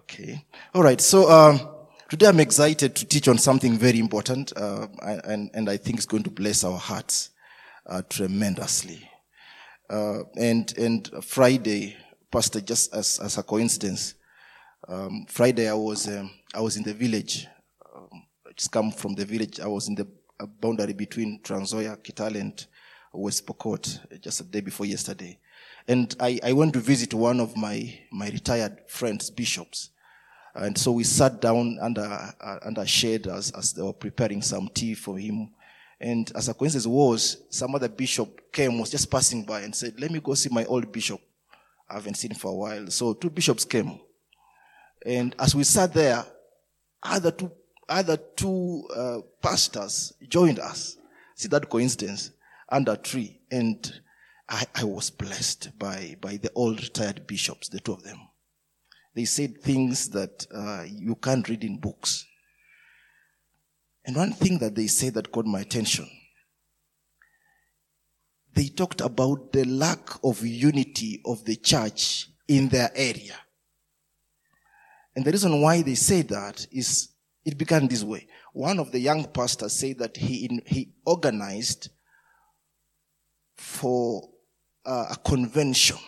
Okay. All right. So um, today I'm excited to teach on something very important, uh, and and I think it's going to bless our hearts uh, tremendously. Uh, and and Friday, Pastor, just as as a coincidence, um, Friday I was um, I was in the village. Um, I just come from the village. I was in the boundary between Trans Nzoia, Kitale, and West Pokot just a day before yesterday. And I, I went to visit one of my, my retired friends, bishops. And so we sat down under, uh, under shade as, as they were preparing some tea for him. And as a coincidence was, some other bishop came, was just passing by and said, let me go see my old bishop. I haven't seen him for a while. So two bishops came. And as we sat there, other two, other two uh, pastors joined us. See that coincidence under a tree. And I, I was blessed by, by the old retired bishops, the two of them. They said things that uh, you can't read in books. And one thing that they said that caught my attention, they talked about the lack of unity of the church in their area. And the reason why they say that is it began this way. One of the young pastors said that he, he organized for uh, a convention,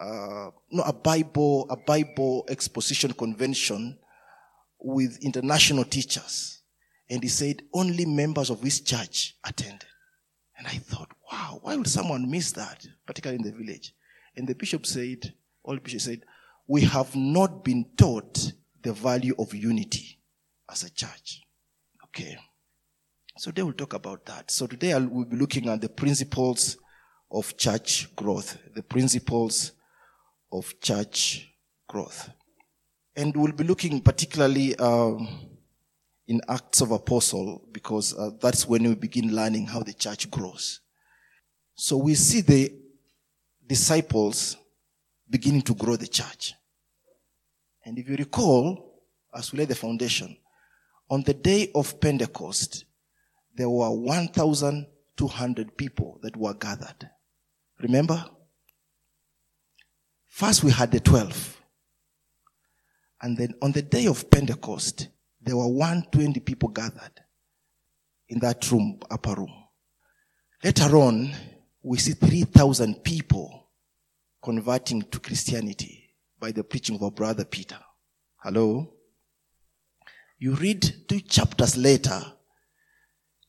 uh, no, a Bible, a Bible exposition convention with international teachers. And he said only members of his church attended. And I thought, wow, why would someone miss that, particularly in the village? And the bishop said, all bishop said, we have not been taught the value of unity as a church. Okay. So they will talk about that. So today I will be looking at the principles of church growth, the principles of church growth. And we'll be looking particularly um, in Acts of Apostle because uh, that's when we begin learning how the church grows. So we see the disciples beginning to grow the church. And if you recall, as we lay the foundation, on the day of Pentecost, there were 1,200 people that were gathered. Remember? First we had the 12. And then on the day of Pentecost, there were 120 people gathered in that room, upper room. Later on, we see 3,000 people converting to Christianity by the preaching of our brother Peter. Hello? You read two chapters later,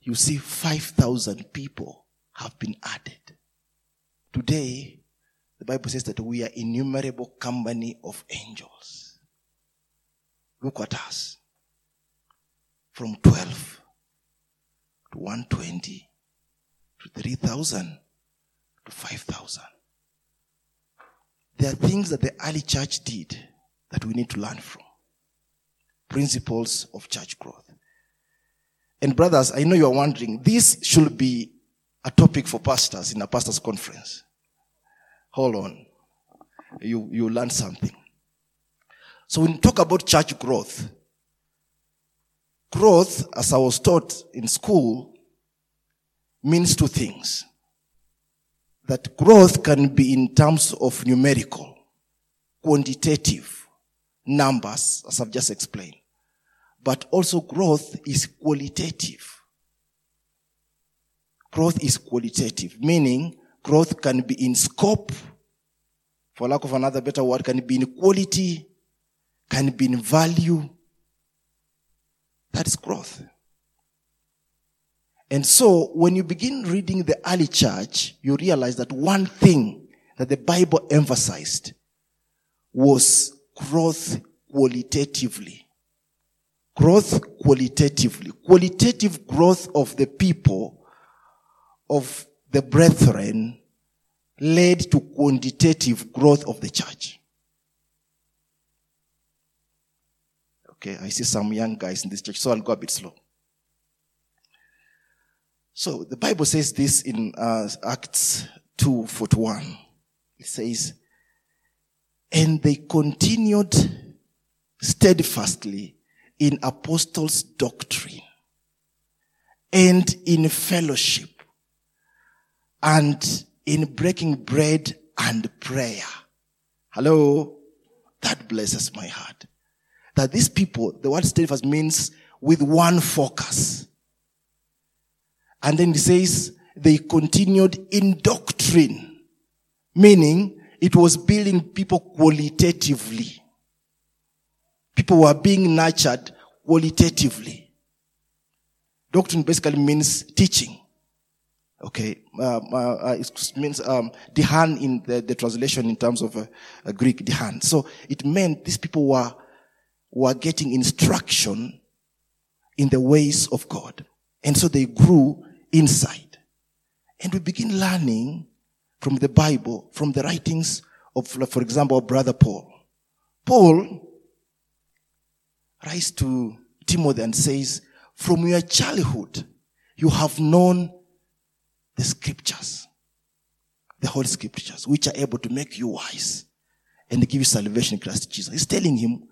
you see 5,000 people have been added. Today, the Bible says that we are innumerable company of angels. Look at us. From 12 to 120 to 3,000 to 5,000. There are things that the early church did that we need to learn from. Principles of church growth. And brothers, I know you are wondering, this should be a topic for pastors in a pastor's conference. Hold on. You, you learn something. So when you talk about church growth, growth, as I was taught in school, means two things. That growth can be in terms of numerical, quantitative, numbers, as I've just explained. But also growth is qualitative. Growth is qualitative, meaning growth can be in scope, for lack of another better word, can be in quality, can be in value. That is growth. And so when you begin reading the early church, you realize that one thing that the Bible emphasized was growth qualitatively. Growth qualitatively. Qualitative growth of the people of the brethren led to quantitative growth of the church. Okay, I see some young guys in this church, so I'll go a bit slow. So the Bible says this in uh, Acts 2:41. It says, "And they continued steadfastly in apostles' doctrine and in fellowship and in breaking bread and prayer. Hello? That blesses my heart. That these people, the word steadfast means with one focus. And then he says they continued in doctrine, meaning it was building people qualitatively. People were being nurtured qualitatively. Doctrine basically means teaching. Okay, um, uh, uh, it means um, dihan in the, the, translation in terms of uh, Greek dihan. So it meant these people were were getting instruction in the ways of God, and so they grew inside, and we begin learning from the Bible, from the writings of, for example, brother Paul. Paul writes to Timothy and says, "From your childhood, you have known." The scriptures, the Holy Scriptures, which are able to make you wise and give you salvation in Christ Jesus. He's telling him,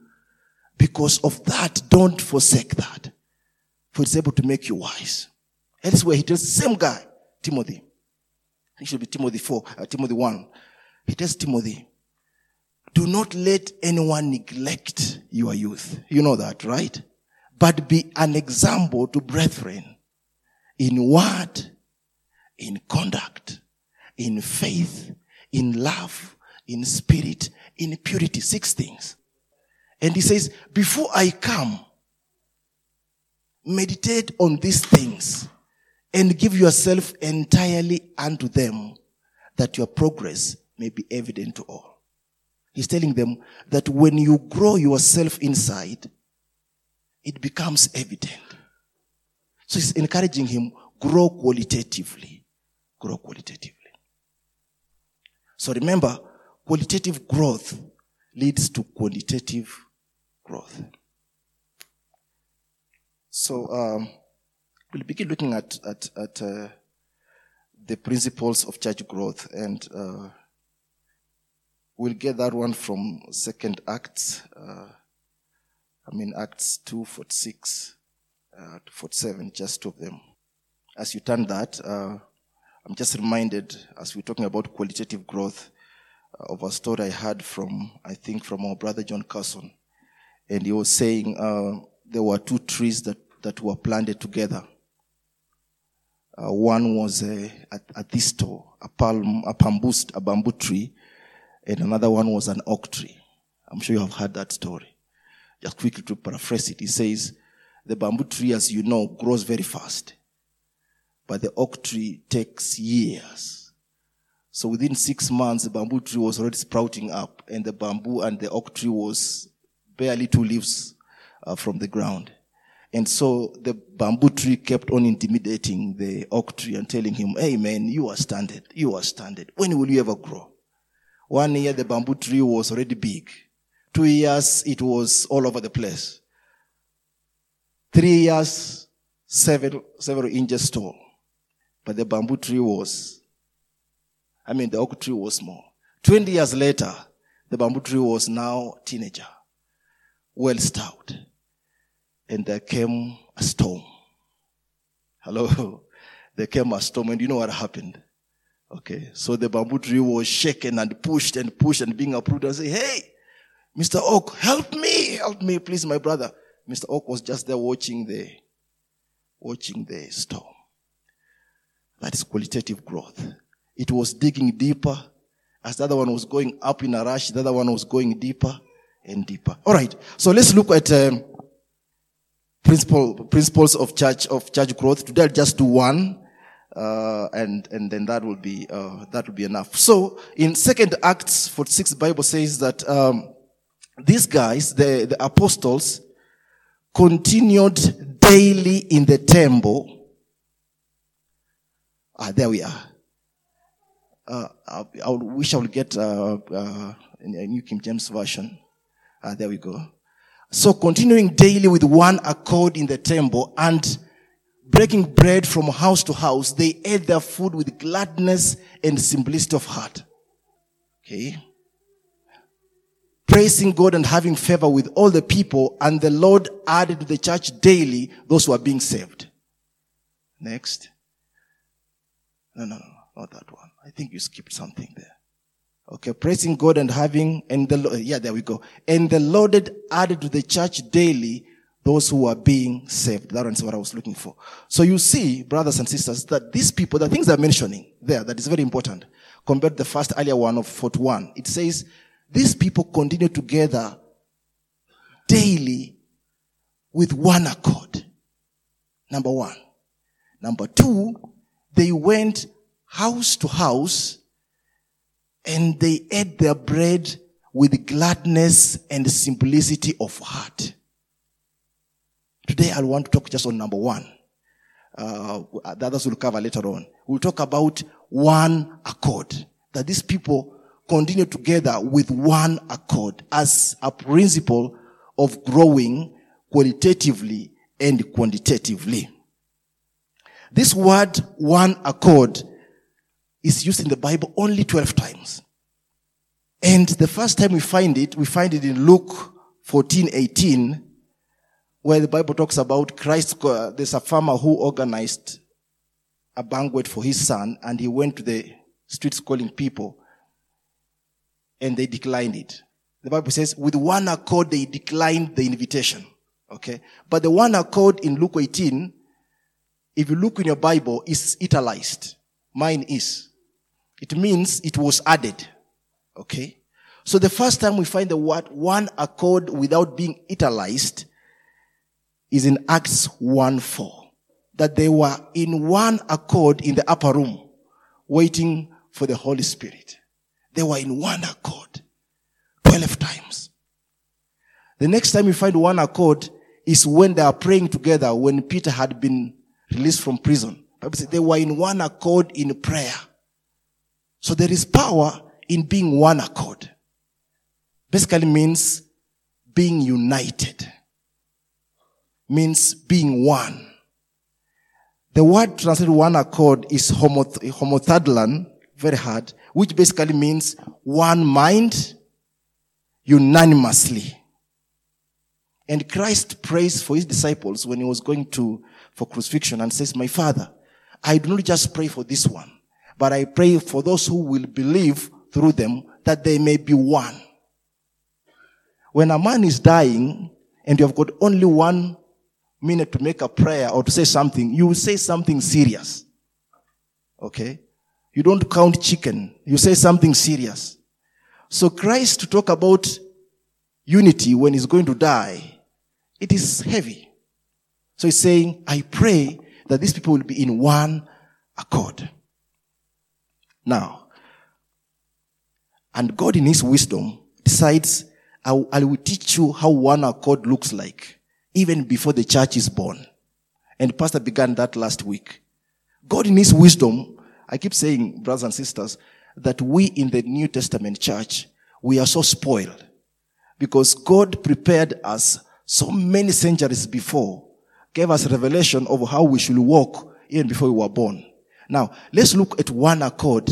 because of that, don't forsake that. For it's able to make you wise. Elsewhere, he tells the same guy, Timothy. He should be Timothy 4, uh, Timothy 1. He tells Timothy, do not let anyone neglect your youth. You know that, right? But be an example to brethren in word, in conduct, in faith, in love, in spirit, in purity. Six things. And he says, before I come, meditate on these things and give yourself entirely unto them that your progress may be evident to all. He's telling them that when you grow yourself inside, it becomes evident. So he's encouraging him, grow qualitatively grow qualitatively. So remember, qualitative growth leads to quantitative growth. So um, we'll begin looking at at, at uh, the principles of church growth, and uh, we'll get that one from Second Acts. Uh, I mean Acts two forty six uh, to forty seven, just two of them. As you turn that. I'm just reminded as we're talking about qualitative growth uh, of a story I heard from, I think, from our brother John Carson. And he was saying uh, there were two trees that, that were planted together. Uh, one was a, a, a thistle, a palm, a bamboo, a bamboo tree, and another one was an oak tree. I'm sure you have heard that story. Just quickly to paraphrase it, he says, the bamboo tree, as you know, grows very fast. But the oak tree takes years. So within six months, the bamboo tree was already sprouting up and the bamboo and the oak tree was barely two leaves uh, from the ground. And so the bamboo tree kept on intimidating the oak tree and telling him, Hey man, you are standard. You are standard. When will you ever grow? One year the bamboo tree was already big. Two years it was all over the place. Three years, several, several inches tall. But the bamboo tree was, I mean, the oak tree was small. 20 years later, the bamboo tree was now teenager, well stout. And there came a storm. Hello? There came a storm and you know what happened? Okay. So the bamboo tree was shaken and pushed and pushed and being uprooted and say, Hey, Mr. Oak, help me, help me, please, my brother. Mr. Oak was just there watching the, watching the storm. That is qualitative growth. It was digging deeper. As the other one was going up in a rush, the other one was going deeper and deeper. All right. So let's look at um, principle, principles of church of church growth. Today I'll just do one, uh, and and then that will be uh, that will be enough. So in Second Acts 46, Bible says that um, these guys, the the apostles, continued daily in the temple Ah, there we are. Uh, I, I wish I would get uh, uh, a New King James Version. Ah, there we go. So continuing daily with one accord in the temple and breaking bread from house to house, they ate their food with gladness and simplicity of heart. Okay. Praising God and having favor with all the people, and the Lord added to the church daily those who are being saved. Next. No, no, no, not that one. I think you skipped something there. Okay, praising God and having, and the, yeah, there we go. And the Lord added to the church daily those who are being saved. That is what I was looking for. So you see, brothers and sisters, that these people, the things they're mentioning there, that is very important compared to the first earlier one of 41. It says, these people continue together daily with one accord. Number one. Number two, they went house to house and they ate their bread with gladness and simplicity of heart. Today I want to talk just on number one. Uh, the others will cover later on. We'll talk about one accord. That these people continue together with one accord as a principle of growing qualitatively and quantitatively. This word one accord is used in the Bible only 12 times. And the first time we find it, we find it in Luke 14, 18, where the Bible talks about Christ. Uh, there's a farmer who organized a banquet for his son and he went to the streets calling people and they declined it. The Bible says with one accord they declined the invitation. Okay. But the one accord in Luke 18, if you look in your Bible, it's italicized. Mine is. It means it was added. Okay. So the first time we find the word one accord without being italicized is in Acts 1 4. That they were in one accord in the upper room, waiting for the Holy Spirit. They were in one accord. 12 times. The next time we find one accord is when they are praying together when Peter had been released from prison. They were in one accord in prayer. So there is power in being one accord. Basically means being united. Means being one. The word translated one accord is homoth- homothodlan, very hard, which basically means one mind, unanimously. And Christ prays for his disciples when he was going to, for crucifixion and says, my father, I do not just pray for this one, but I pray for those who will believe through them that they may be one. When a man is dying and you have got only one minute to make a prayer or to say something, you will say something serious. Okay? You don't count chicken. You say something serious. So Christ to talk about unity when he's going to die, it is heavy. So he's saying, I pray that these people will be in one accord. Now, and God in his wisdom decides, I, will teach you how one accord looks like, even before the church is born. And Pastor began that last week. God in his wisdom, I keep saying, brothers and sisters, that we in the New Testament church, we are so spoiled because God prepared us so many centuries before, gave us revelation of how we should walk even before we were born. Now, let's look at one accord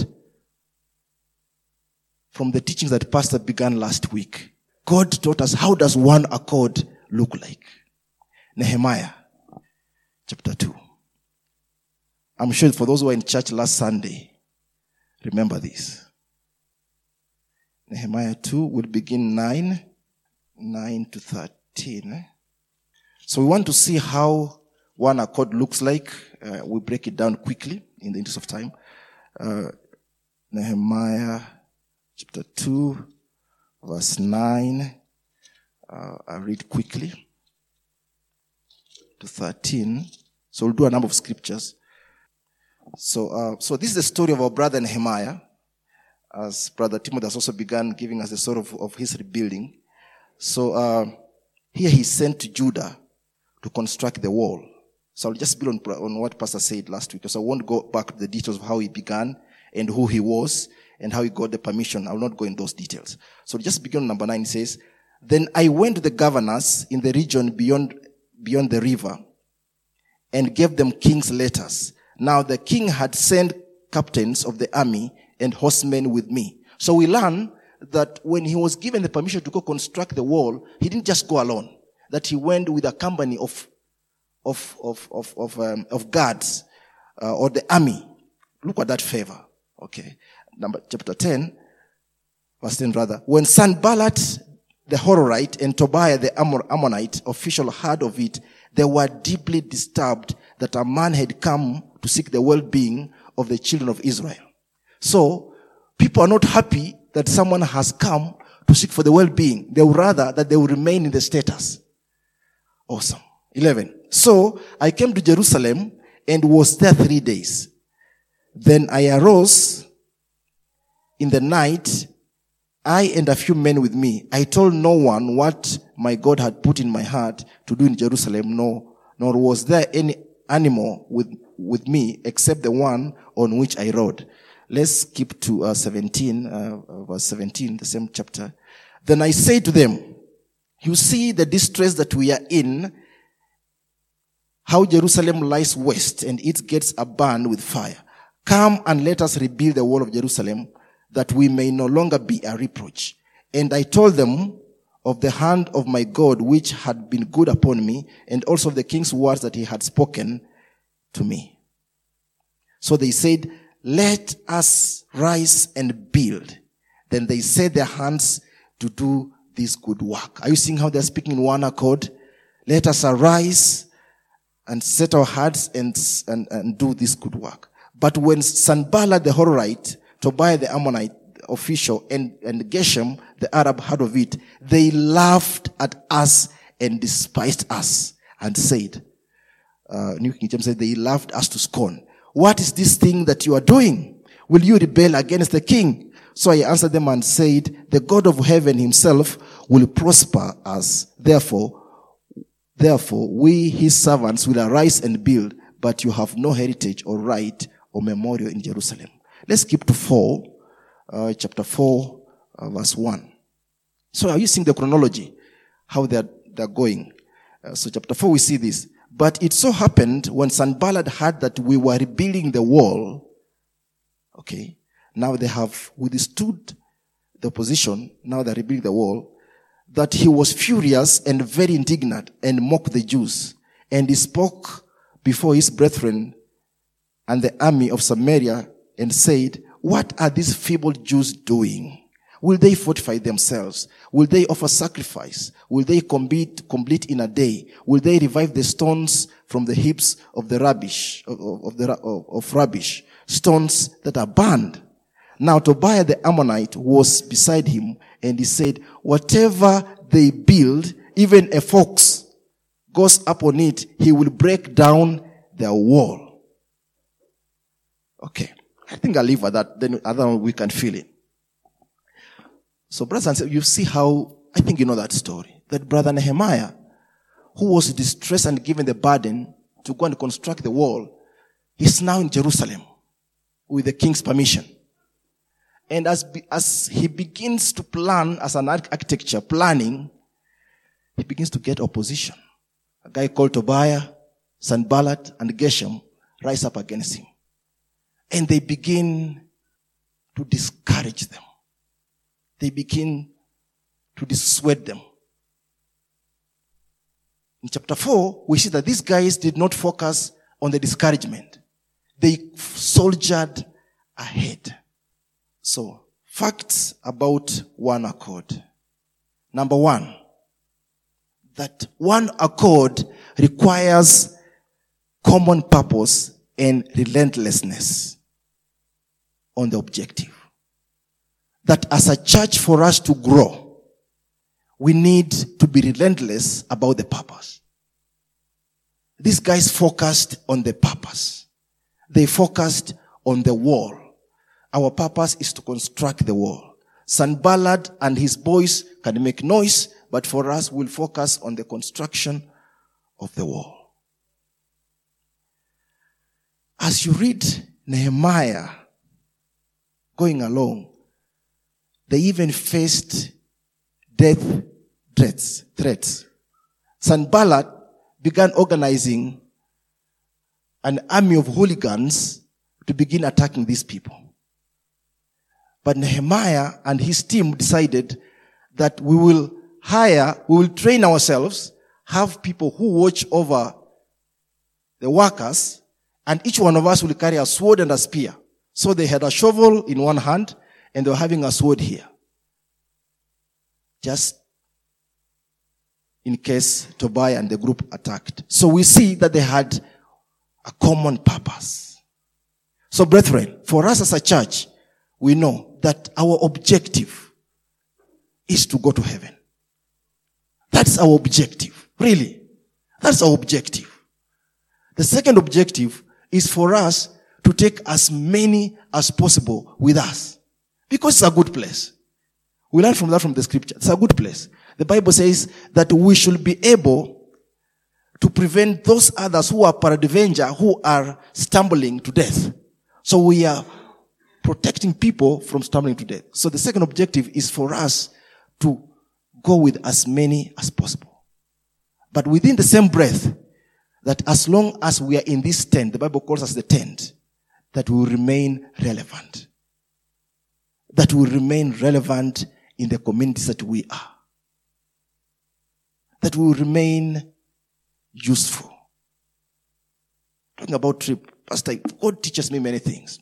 from the teachings that pastor began last week. God taught us how does one accord look like. Nehemiah chapter 2. I'm sure for those who were in church last Sunday, remember this. Nehemiah 2 will begin 9 9 to 13. So we want to see how one accord looks like. Uh, we break it down quickly in the interest of time. Uh, Nehemiah chapter 2, verse 9. Uh, I'll read quickly to 13. So we'll do a number of scriptures. So, uh, so this is the story of our brother Nehemiah, as brother Timothy has also begun giving us the story of, of his rebuilding. So uh, here he sent to Judah to construct the wall. So I'll just build on, on what Pastor said last week, because I won't go back to the details of how he began and who he was and how he got the permission. I will not go in those details. So just begin number nine. It says, Then I went to the governors in the region beyond, beyond the river and gave them king's letters. Now the king had sent captains of the army and horsemen with me. So we learn that when he was given the permission to go construct the wall, he didn't just go alone. That he went with a company of of of of of, um, of guards uh, or the army. Look at that favor. Okay, number chapter ten. Verse 10 rather. When Sanballat the Horonite and Tobiah the Ammonite official heard of it, they were deeply disturbed that a man had come to seek the well-being of the children of Israel. So, people are not happy that someone has come to seek for the well-being. They would rather that they will remain in the status. Awesome. 11. So, I came to Jerusalem and was there three days. Then I arose in the night I and a few men with me, I told no one what my God had put in my heart to do in Jerusalem, nor, nor was there any animal with, with me except the one on which I rode. Let's skip to uh, 17, uh, verse 17, the same chapter. Then I say to them, you see the distress that we are in, how Jerusalem lies waste and it gets burned with fire. Come and let us rebuild the wall of Jerusalem that we may no longer be a reproach. And I told them of the hand of my God which had been good upon me and also of the king's words that he had spoken to me. So they said, let us rise and build. Then they set their hands to do this good work. Are you seeing how they're speaking in one accord? Let us arise and set our hearts and, and, and do this good work. But when Sanballat the Horonite Tobiah the Ammonite official and, and Geshem, the Arab, heard of it. They laughed at us and despised us and said, uh, New King James said, they laughed us to scorn. What is this thing that you are doing? Will you rebel against the king? So I answered them and said, the God of heaven himself will prosper us. Therefore, therefore, we, his servants, will arise and build, but you have no heritage or right or memorial in Jerusalem. Let's skip to 4, uh, chapter 4, uh, verse 1. So are you seeing the chronology? How they're, they're going. Uh, so chapter 4, we see this. But it so happened when Sanballat heard that we were rebuilding the wall, okay, now they have withstood the opposition, now they're rebuilding the wall, that he was furious and very indignant and mocked the Jews. And he spoke before his brethren and the army of Samaria and said, what are these feeble Jews doing? Will they fortify themselves? Will they offer sacrifice? Will they complete, complete in a day? Will they revive the stones from the heaps of the rubbish, of, of the, of, of rubbish? Stones that are burned. Now Tobiah the Ammonite was beside him and he said, whatever they build, even a fox goes up on it, he will break down their wall. Okay. I think I'll leave at that. Then other one we can feel it. So brothers and sisters, you see how, I think you know that story. That brother Nehemiah, who was distressed and given the burden to go and construct the wall, is now in Jerusalem with the king's permission. And as, as he begins to plan as an architecture planning, he begins to get opposition. A guy called Tobiah, Sanballat, and Geshem rise up against him and they begin to discourage them. They begin to dissuade them. In chapter 4, we see that these guys did not focus on the discouragement. They soldiered ahead. So, facts about one accord. Number one, that one accord requires common purpose and relentlessness on the objective. That as a church for us to grow, we need to be relentless about the purpose. These guys focused on the purpose. They focused on the wall. Our purpose is to construct the wall. Sanballat and his boys can make noise, but for us, we'll focus on the construction of the wall. As you read Nehemiah going along, they even faced death threats, threats. Sanballat began organizing an army of hooligans to begin attacking these people. But Nehemiah and his team decided that we will hire, we will train ourselves, have people who watch over the workers, and each one of us will carry a sword and a spear. So they had a shovel in one hand and they were having a sword here. just in case Tobiah and the group attacked. So we see that they had a common purpose. So brethren, for us as a church, we know that our objective is to go to heaven. That's our objective. Really. That's our objective. The second objective is for us to take as many as possible with us. Because it's a good place. We learn from that from the scripture. It's a good place. The Bible says that we should be able to prevent those others who are peradventure, who are stumbling to death. So we are protecting people from stumbling to death. So the second objective is for us to go with as many as possible. But within the same breath, that as long as we are in this tent, the Bible calls us the tent, that will remain relevant. That will remain relevant in the communities that we are. That will remain useful. Talking about trip, Pastor, God teaches me many things.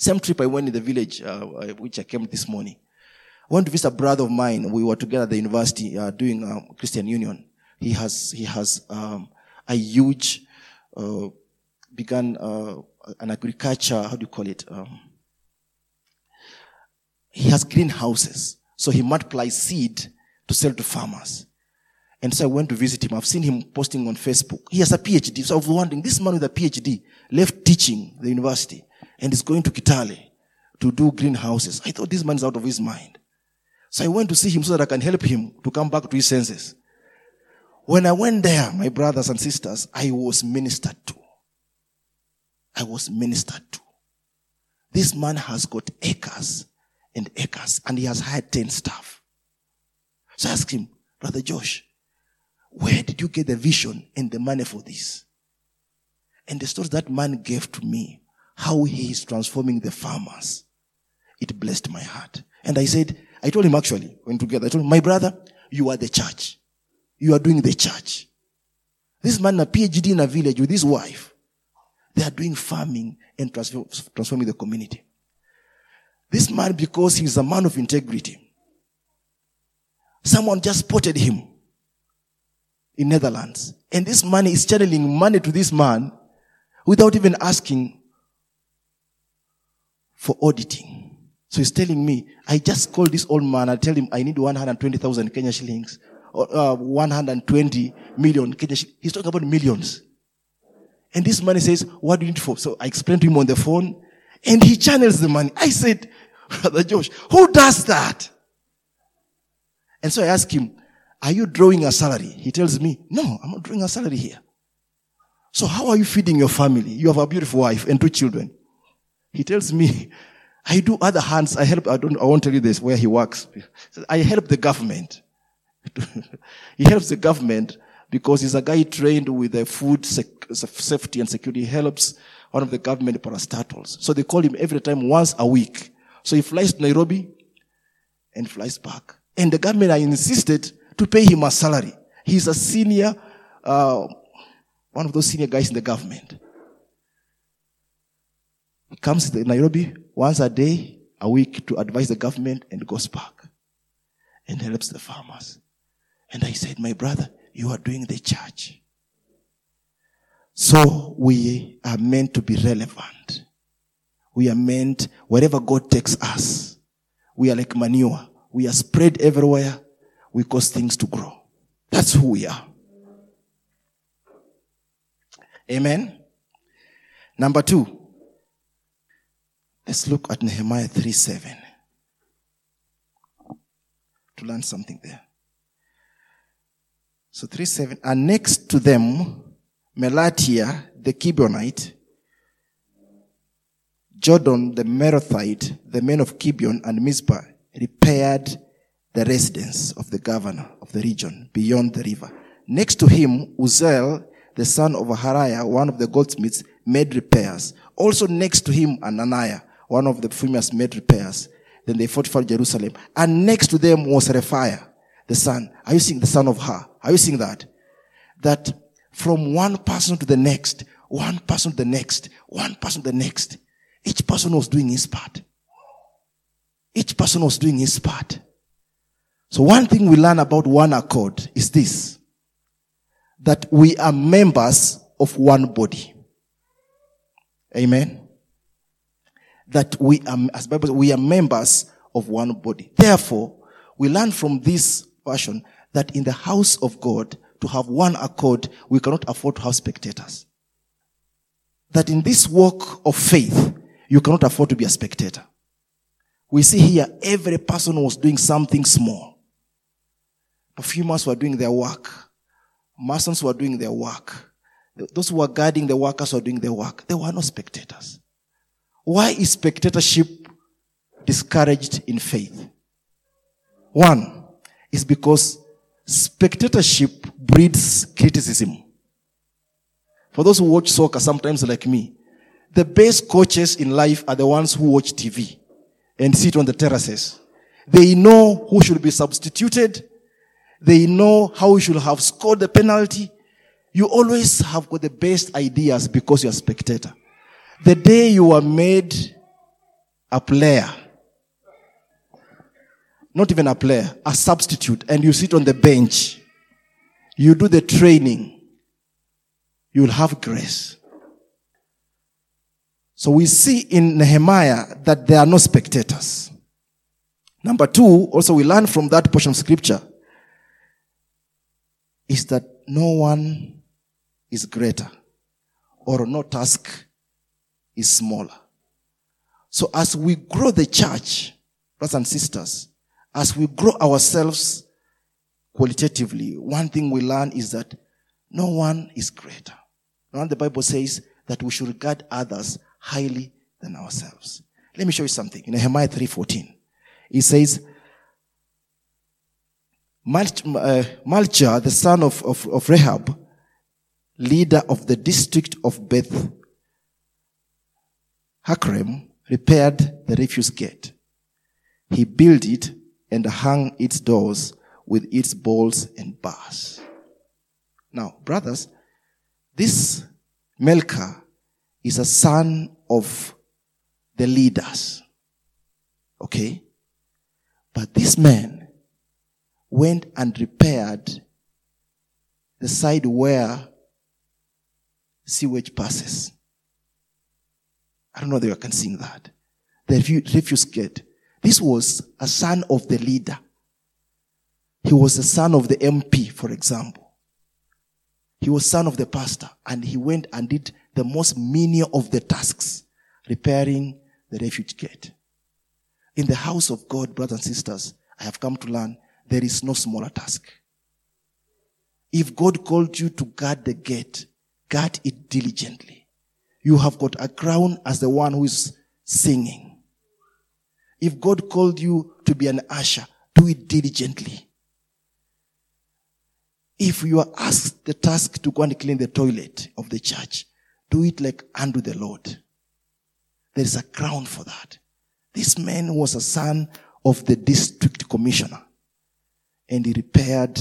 Same trip I went in the village, uh, which I came this morning. I went to visit a brother of mine. We were together at the university uh, doing uh, Christian Union. He has he has um, a huge uh, began uh, an agriculture. How do you call it? Um, he has greenhouses, so he multiplies seed to sell to farmers. And so I went to visit him. I've seen him posting on Facebook. He has a PhD. So I was wondering, this man with a PhD left teaching the university and is going to Kitale to do greenhouses. I thought this man is out of his mind. So I went to see him so that I can help him to come back to his senses. When I went there, my brothers and sisters, I was ministered to. I was ministered to. This man has got acres and acres and he has hired 10 staff. So I asked him, Brother Josh, where did you get the vision and the money for this? And the story that man gave to me, how he is transforming the farmers, it blessed my heart. And I said, I told him actually, when together, I told him, my brother, you are the church. You are doing the church. This man, a PhD in a village with his wife, they are doing farming and transforming the community. This man, because he's a man of integrity, someone just spotted him in Netherlands. And this man is channeling money to this man without even asking for auditing. So he's telling me, I just called this old man. I tell him I need 120,000 Kenya shillings, or uh, 120 million Kenya shillings. He's talking about millions. And this man says, what do you need for? So I explained to him on the phone and he channels the money. I said, Brother Josh, who does that? And so I asked him, are you drawing a salary? He tells me, no, I'm not drawing a salary here. So how are you feeding your family? You have a beautiful wife and two children. He tells me, I do other hands. I help, I don't, I won't tell you this where he works. I help the government. he helps the government because he's a guy trained with the food sec- safety and security. He helps one of the government parastatals. So they call him every time once a week. So he flies to Nairobi and flies back. And the government I insisted to pay him a salary. He's a senior, uh, one of those senior guys in the government. Comes to Nairobi once a day, a week to advise the government and goes back and helps the farmers. And I said, my brother, you are doing the church. So we are meant to be relevant. We are meant, wherever God takes us, we are like manure. We are spread everywhere. We cause things to grow. That's who we are. Amen. Number two, Let's look at Nehemiah 3 7 to learn something there. So 3 7. And next to them, Melatiah the Gibeonite, Jordan the Meronothite, the men of Gibeon and Mizpah, repaired the residence of the governor of the region beyond the river. Next to him, Uzziel, the son of Harhaiah, one of the goldsmiths, made repairs. Also next to him, Ananiah, one of the famous made repairs. Then they fortified Jerusalem. And next to them was Rephaiah, the son. Are you seeing the son of her? Are you seeing that? That from one person to the next, one person to the next, one person to the next, each person was doing his part. Each person was doing his part. So one thing we learn about one accord is this, that we are members of one body. Amen. That we are, as Bible, we are members of one body. Therefore, we learn from this version that in the house of God, to have one accord, we cannot afford to have spectators. That in this walk of faith, you cannot afford to be a spectator. We see here every person was doing something small. Perfumers were doing their work. Masons were doing their work. Those who were guarding the workers were doing their work. There were no spectators. Why is spectatorship discouraged in faith? One is because spectatorship breeds criticism. For those who watch soccer, sometimes like me, the best coaches in life are the ones who watch TV and sit on the terraces. They know who should be substituted. They know how we should have scored the penalty. You always have got the best ideas because you're a spectator. The day you are made a player, not even a player, a substitute, and you sit on the bench, you do the training, you'll have grace. So we see in Nehemiah that there are no spectators. Number two, also we learn from that portion of scripture is that no one is greater or no task is smaller. So as we grow the church, brothers and sisters, as we grow ourselves qualitatively, one thing we learn is that no one is greater. Now the Bible says that we should regard others highly than ourselves. Let me show you something. In Nehemiah 3.14, it says, uh, Malchah, the son of, of, of Rehab, leader of the district of Beth Hakkerem, repaired the refuse gate. He built it and hung its doors with its bolts and bars. Now, brothers, this Melka is a son of the leaders. Okay? But this man went and repaired the side where sewage passes. I don't know if you can sing that. The refuse gate. This was a son of the leader. He was a son of the MP, for example. He was son of the pastor and he went and did the most menial of the tasks, repairing the refuge gate. In the house of God, brothers and sisters, I have come to learn there is no smaller task. If God called you to guard the gate, guard it diligently. You have got a crown as the one who is singing. If God called you to be an usher, do it diligently. If you are asked the task to go and clean the toilet of the church, do it like unto the Lord. There is a crown for that. This man was a son of the district commissioner and he repaired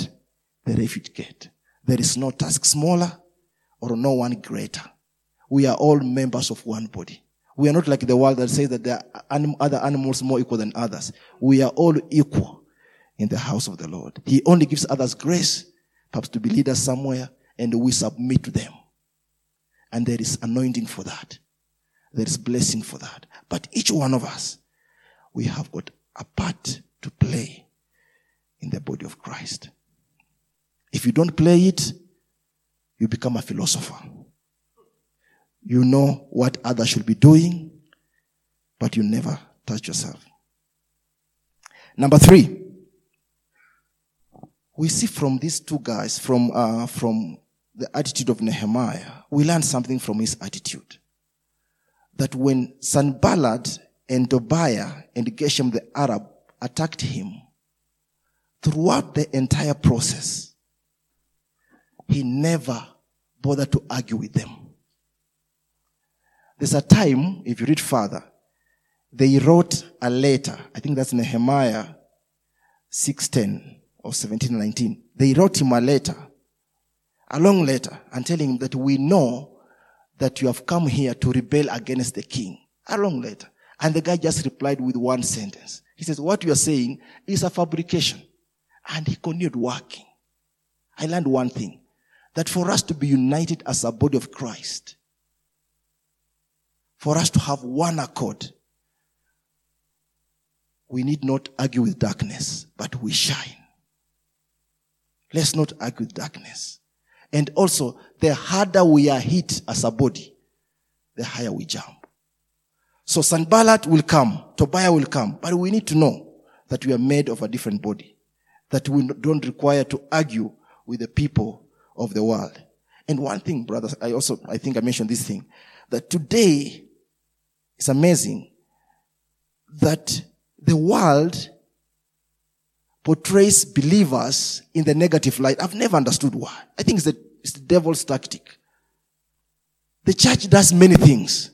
the refuge gate. There is no task smaller or no one greater. We are all members of one body. We are not like the world that says that there are anim- other animals more equal than others. We are all equal in the house of the Lord. He only gives others grace, perhaps to be leaders somewhere, and we submit to them. And there is anointing for that. There is blessing for that. But each one of us, we have got a part to play in the body of Christ. If you don't play it, you become a philosopher. You know what others should be doing, but you never touch yourself. Number three, we see from these two guys, from, uh, from the attitude of Nehemiah, we learn something from his attitude. That when Sanballat and Tobiah and Geshem the Arab attacked him, throughout the entire process, he never bothered to argue with them. There's a time, if you read further, they wrote a letter. I think that's Nehemiah 610 or 1719. They wrote him a letter a long letter and telling him that we know that you have come here to rebel against the king. A long letter. And the guy just replied with one sentence. He says, what you are saying is a fabrication. And he continued working. I learned one thing that for us to be united as a body of Christ, for us to have one accord, we need not argue with darkness, but we shine. Let's not argue with darkness. And also, the harder we are hit as a body, the higher we jump. So Sanballat will come, Tobiah will come, but we need to know that we are made of a different body, that we don't require to argue with the people of the world. And one thing, brothers, I also, I think I mentioned this thing, that today it's amazing that the world portrays believers in the negative light. I've never understood why. I think it's the, it's the devil's tactic. The church does many things.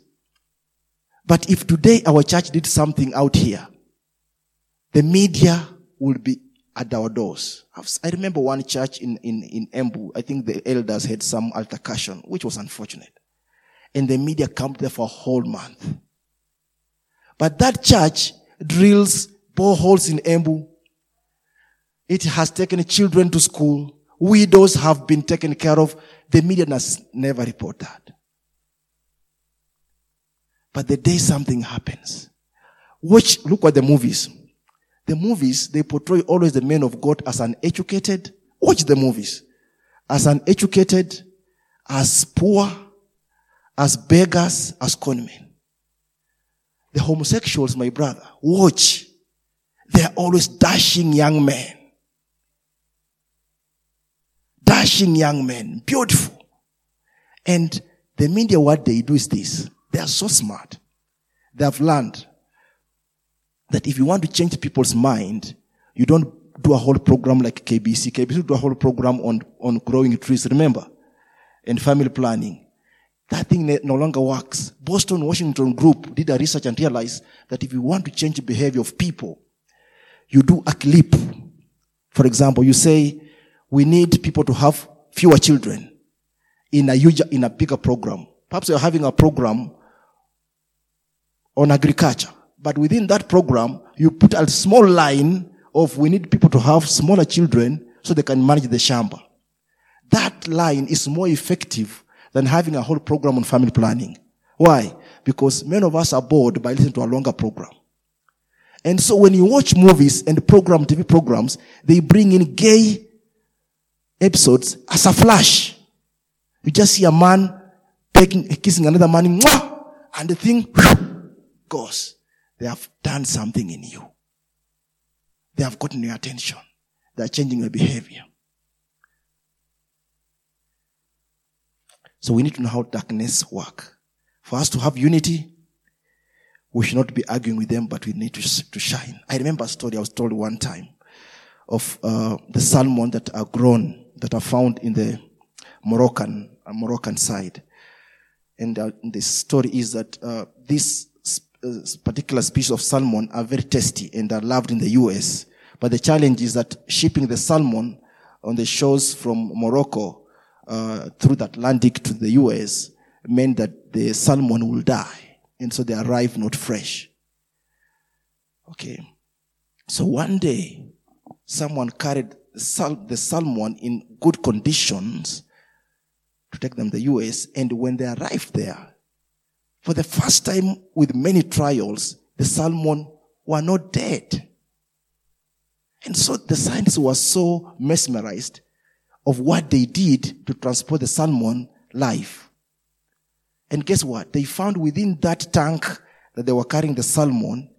But if today our church did something out here, the media would be at our doors. I remember one church in, in, in Embu. I think the elders had some altercation, which was unfortunate. And the media camped there for a whole month. But that church drills boreholes in Embu. It has taken children to school. Widows have been taken care of. The media has never reported that. But the day something happens, watch, look at the movies. The movies, they portray always the man of God as an educated, watch the movies, as an educated, as poor, as beggars, as conmen. The homosexuals, my brother, watch. They're always dashing young men. Dashing young men. Beautiful. And the media, what they do is this. They are so smart. They have learned that if you want to change people's mind, you don't do a whole program like KBC. KBC do a whole program on, on growing trees, remember? And family planning. That thing no longer works. Boston Washington Group did a research and realized that if you want to change the behavior of people, you do a clip. For example, you say, we need people to have fewer children in a huge, in a bigger program. Perhaps you're having a program on agriculture. But within that program, you put a small line of we need people to have smaller children so they can manage the shamba. That line is more effective than having a whole program on family planning. Why? Because many of us are bored by listening to a longer program. And so when you watch movies and program, TV programs, they bring in gay episodes as a flash. You just see a man taking, kissing another man, and the thing goes. They have done something in you. They have gotten your attention. They are changing your behavior. So we need to know how darkness work. For us to have unity, we should not be arguing with them, but we need to, to shine. I remember a story I was told one time of uh, the salmon that are grown, that are found in the Moroccan, uh, Moroccan side. And uh, the story is that uh, this uh, particular species of salmon are very tasty and are loved in the US. But the challenge is that shipping the salmon on the shores from Morocco uh, through the Atlantic to the US meant that the salmon will die. And so they arrive not fresh. Okay. So one day, someone carried the salmon in good conditions to take them to the US. And when they arrived there, for the first time with many trials, the salmon were not dead. And so the scientists were so mesmerized of what they did to transport the salmon live. And guess what? They found within that tank that they were carrying the salmon,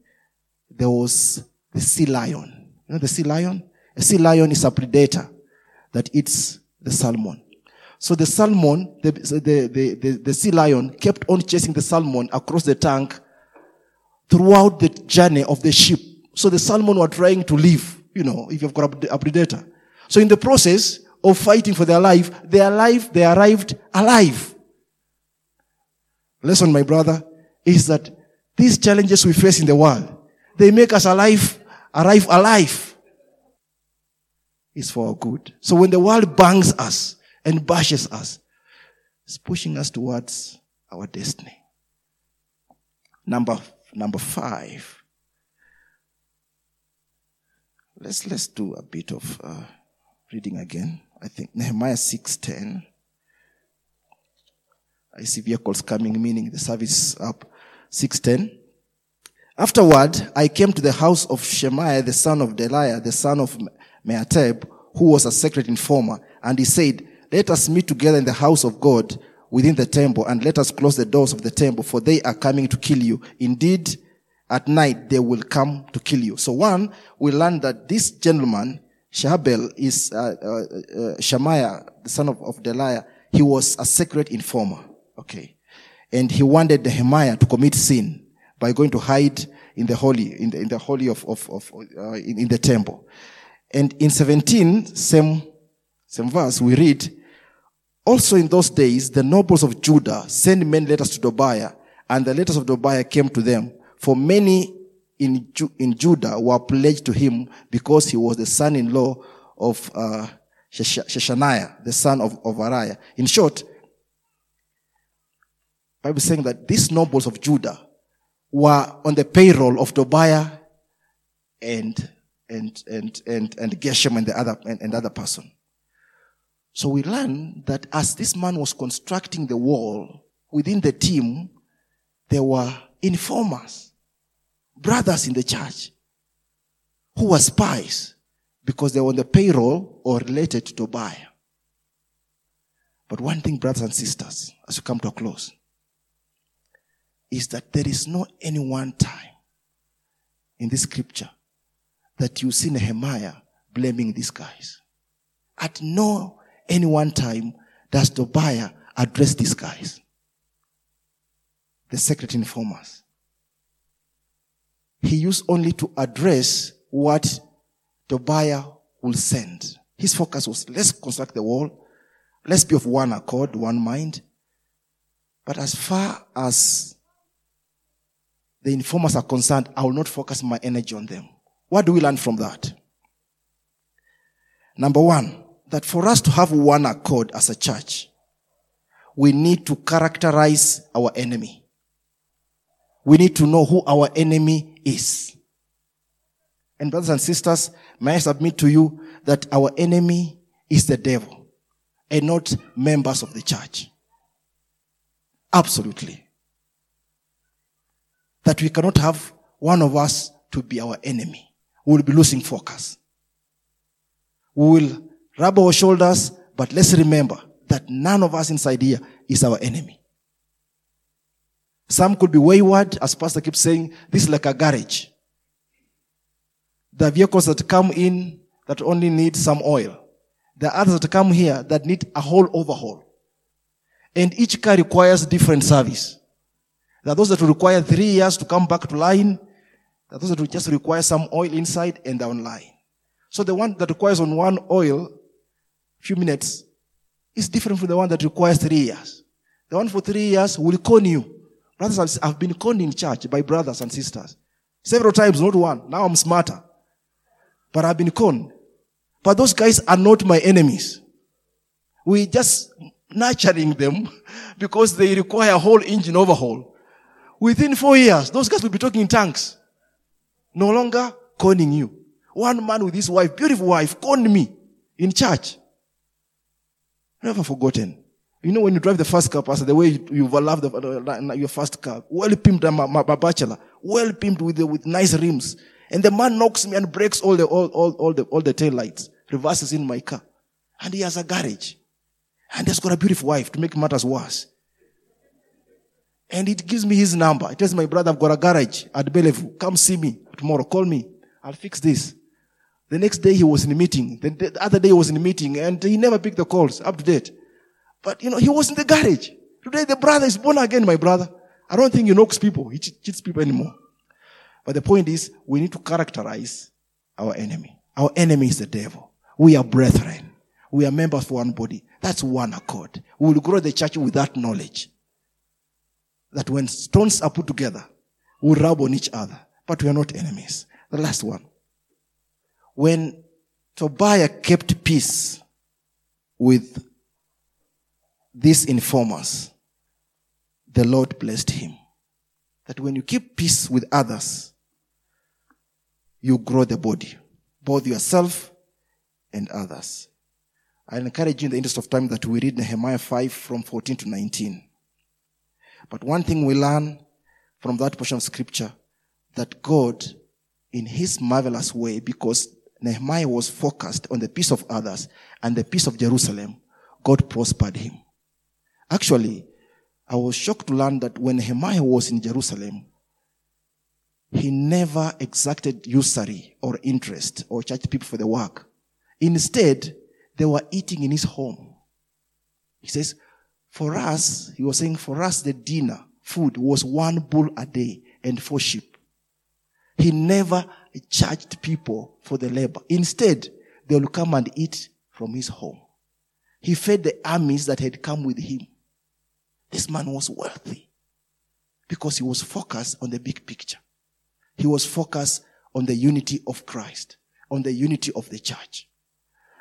there was the sea lion. You know the sea lion? A sea lion is a predator that eats the salmon. So the salmon, the, the, the, the, the sea lion kept on chasing the salmon across the tank throughout the journey of the ship. So the salmon were trying to live, you know, if you've got a predator. So in the process, of fighting for their life, they alive, they arrived alive. Lesson, my brother, is that these challenges we face in the world, they make us alive, arrive alive. It's for our good. So when the world bangs us and bashes us, it's pushing us towards our destiny. Number, number five. let's let's do a bit of uh, reading again. I think Nehemiah six ten. I see vehicles coming, meaning the service up. Six ten. Afterward, I came to the house of Shemaiah, the son of Delaiah, the son of Meateb, who was a secret informer, and he said, let us meet together in the house of God within the temple and let us close the doors of the temple for they are coming to kill you. Indeed, at night they will come to kill you. So one, we learn that this gentleman, Shahabel, is uh, uh, uh, Shemaiah, the son of, of Delaiah. He was a secret informer. Okay. And he wanted Nehemiah to commit sin by going to hide in the holy, in the, in the holy of, of, of uh, in, in the temple. And in 17, same, same verse, we read, also in those days, the nobles of Judah sent men letters to Tobiah, and the letters of Tobiah came to them. For many in, Ju- in Judah were pledged to him because he was the son-in-law of uh, Sheshaniah, the son of, of Ariah. In short, Bible saying that these nobles of Judah were on the payroll of Tobiah and and and and and Geshem and the other and, and other person. So we learn that as this man was constructing the wall, within the team, there were informers, brothers in the church, who were spies because they were on the payroll or related to Tobiah. But one thing, brothers and sisters, as we come to a close, is that there is no any one time in this scripture that you see Nehemiah blaming these guys. At no any one time does Tobiah address these guys, the secret informers. He used only to address what Tobiah will send. His focus was let's construct the wall, let's be of one accord, one mind. But as far as the informers are concerned, I will not focus my energy on them. What do we learn from that? Number one, that for us to have one accord as a church, we need to characterize our enemy. We need to know who our enemy is. And brothers and sisters, may I submit to you that our enemy is the devil and not members of the church. Absolutely. That we cannot have one of us to be our enemy. We will be losing focus. We will rub our shoulders, but let's remember that none of us inside here is our enemy. Some could be wayward, as Pastor keeps saying, this is like a garage. The vehicles that come in that only need some oil. The others that come here that need a whole overhaul. And each car requires different service. There are those that will require three years to come back to line. There are those that will just require some oil inside and down line. So the one that requires on one oil few minutes is different from the one that requires three years. The one for three years will con you. Brothers, I've been conned in church by brothers and sisters. Several times, not one. Now I'm smarter. But I've been conned. But those guys are not my enemies. We just nurturing them because they require a whole engine overhaul. Within four years, those guys will be talking in tongues. No longer conning you. One man with his wife, beautiful wife, conned me in church. Never forgotten. You know when you drive the first car, Pastor, the way you, you love the, your first car, well pimped, I'm a, a bachelor, well pimped with the, with nice rims. And the man knocks me and breaks all the, all, all, all the, all the tail lights, reverses in my car. And he has a garage. And he's got a beautiful wife to make matters worse. And it gives me his number. It tells my brother, I've got a garage at Bellevue. Come see me tomorrow. Call me. I'll fix this. The next day he was in a meeting. The, other day he was in a meeting and he never picked the calls up to date. But you know, he was in the garage. Today the brother is born again, my brother. I don't think he knocks people. He cheats people anymore. But the point is, we need to characterize our enemy. Our enemy is the devil. We are brethren. We are members of one body. That's one accord. We will grow the church with that knowledge. That when stones are put together, we rub on each other. But we are not enemies. The last one. When Tobiah kept peace with these informers, the Lord blessed him. That when you keep peace with others, you grow the body. both yourself and others. I encourage you in the interest of time that we read Nehemiah 5 from 14 to 19. But one thing we learn from that portion of scripture that God, in his marvelous way, because Nehemiah was focused on the peace of others and the peace of Jerusalem, God prospered him. Actually, I was shocked to learn that when Nehemiah was in Jerusalem, he never exacted usury or interest or charged people for the work. Instead, they were eating in his home. He says, for us, he was saying, for us, the dinner, food was one bull a day and four sheep. He never charged people for the labor. Instead, they will come and eat from his home. He fed the armies that had come with him. This man was wealthy because he was focused on the big picture. He was focused on the unity of Christ, on the unity of the church.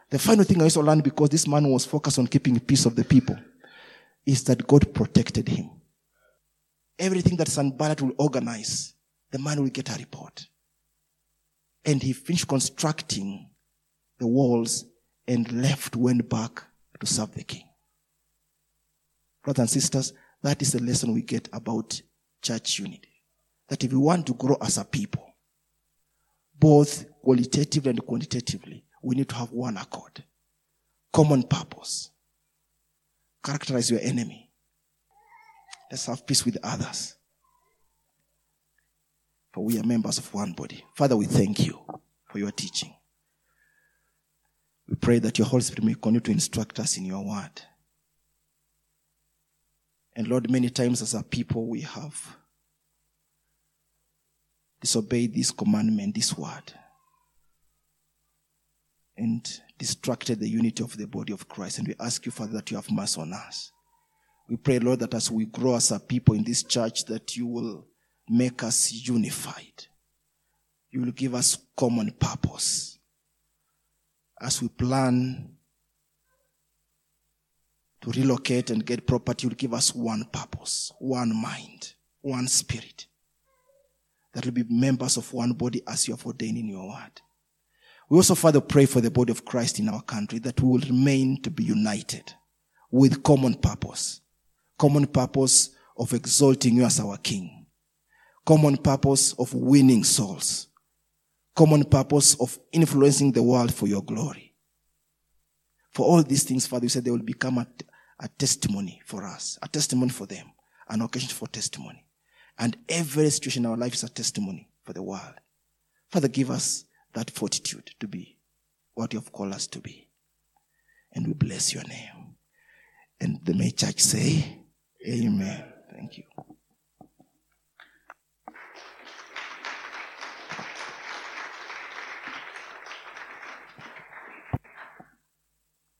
The final thing I also learned because this man was focused on keeping peace of the people is that God protected him. Everything that Sanballat will organize, the man will get a report. And he finished constructing the walls and left, went back to serve the king. Brothers and sisters, that is the lesson we get about church unity. That if we want to grow as a people, both qualitatively and quantitatively, we need to have one accord. Common purpose. Characterize your enemy. Let's have peace with others. For we are members of one body. Father, we thank you for your teaching. We pray that your Holy Spirit may continue to instruct us in your word. And Lord, many times as a people we have disobeyed this commandment, this word and distracted the unity of the body of Christ. And we ask you, Father, that you have mercy on us. We pray, Lord, that as we grow as a people in this church, that you will make us unified. You will give us common purpose. As we plan to relocate and get property, will give us one purpose, one mind, one spirit. That will be members of one body as you have ordained in your word. We also further pray for the body of Christ in our country that we will remain to be united with common purpose. Common purpose of exalting you as our King. Common purpose of winning souls. Common purpose of influencing the world for your glory. For all these things, Father, you said they will become a, a testimony for us, a testimony for them, an occasion for testimony. And every situation in our life is a testimony for the world. Father, give us that fortitude to be what you have called us to be. And we bless your name. And the may church say, Amen. Thank you.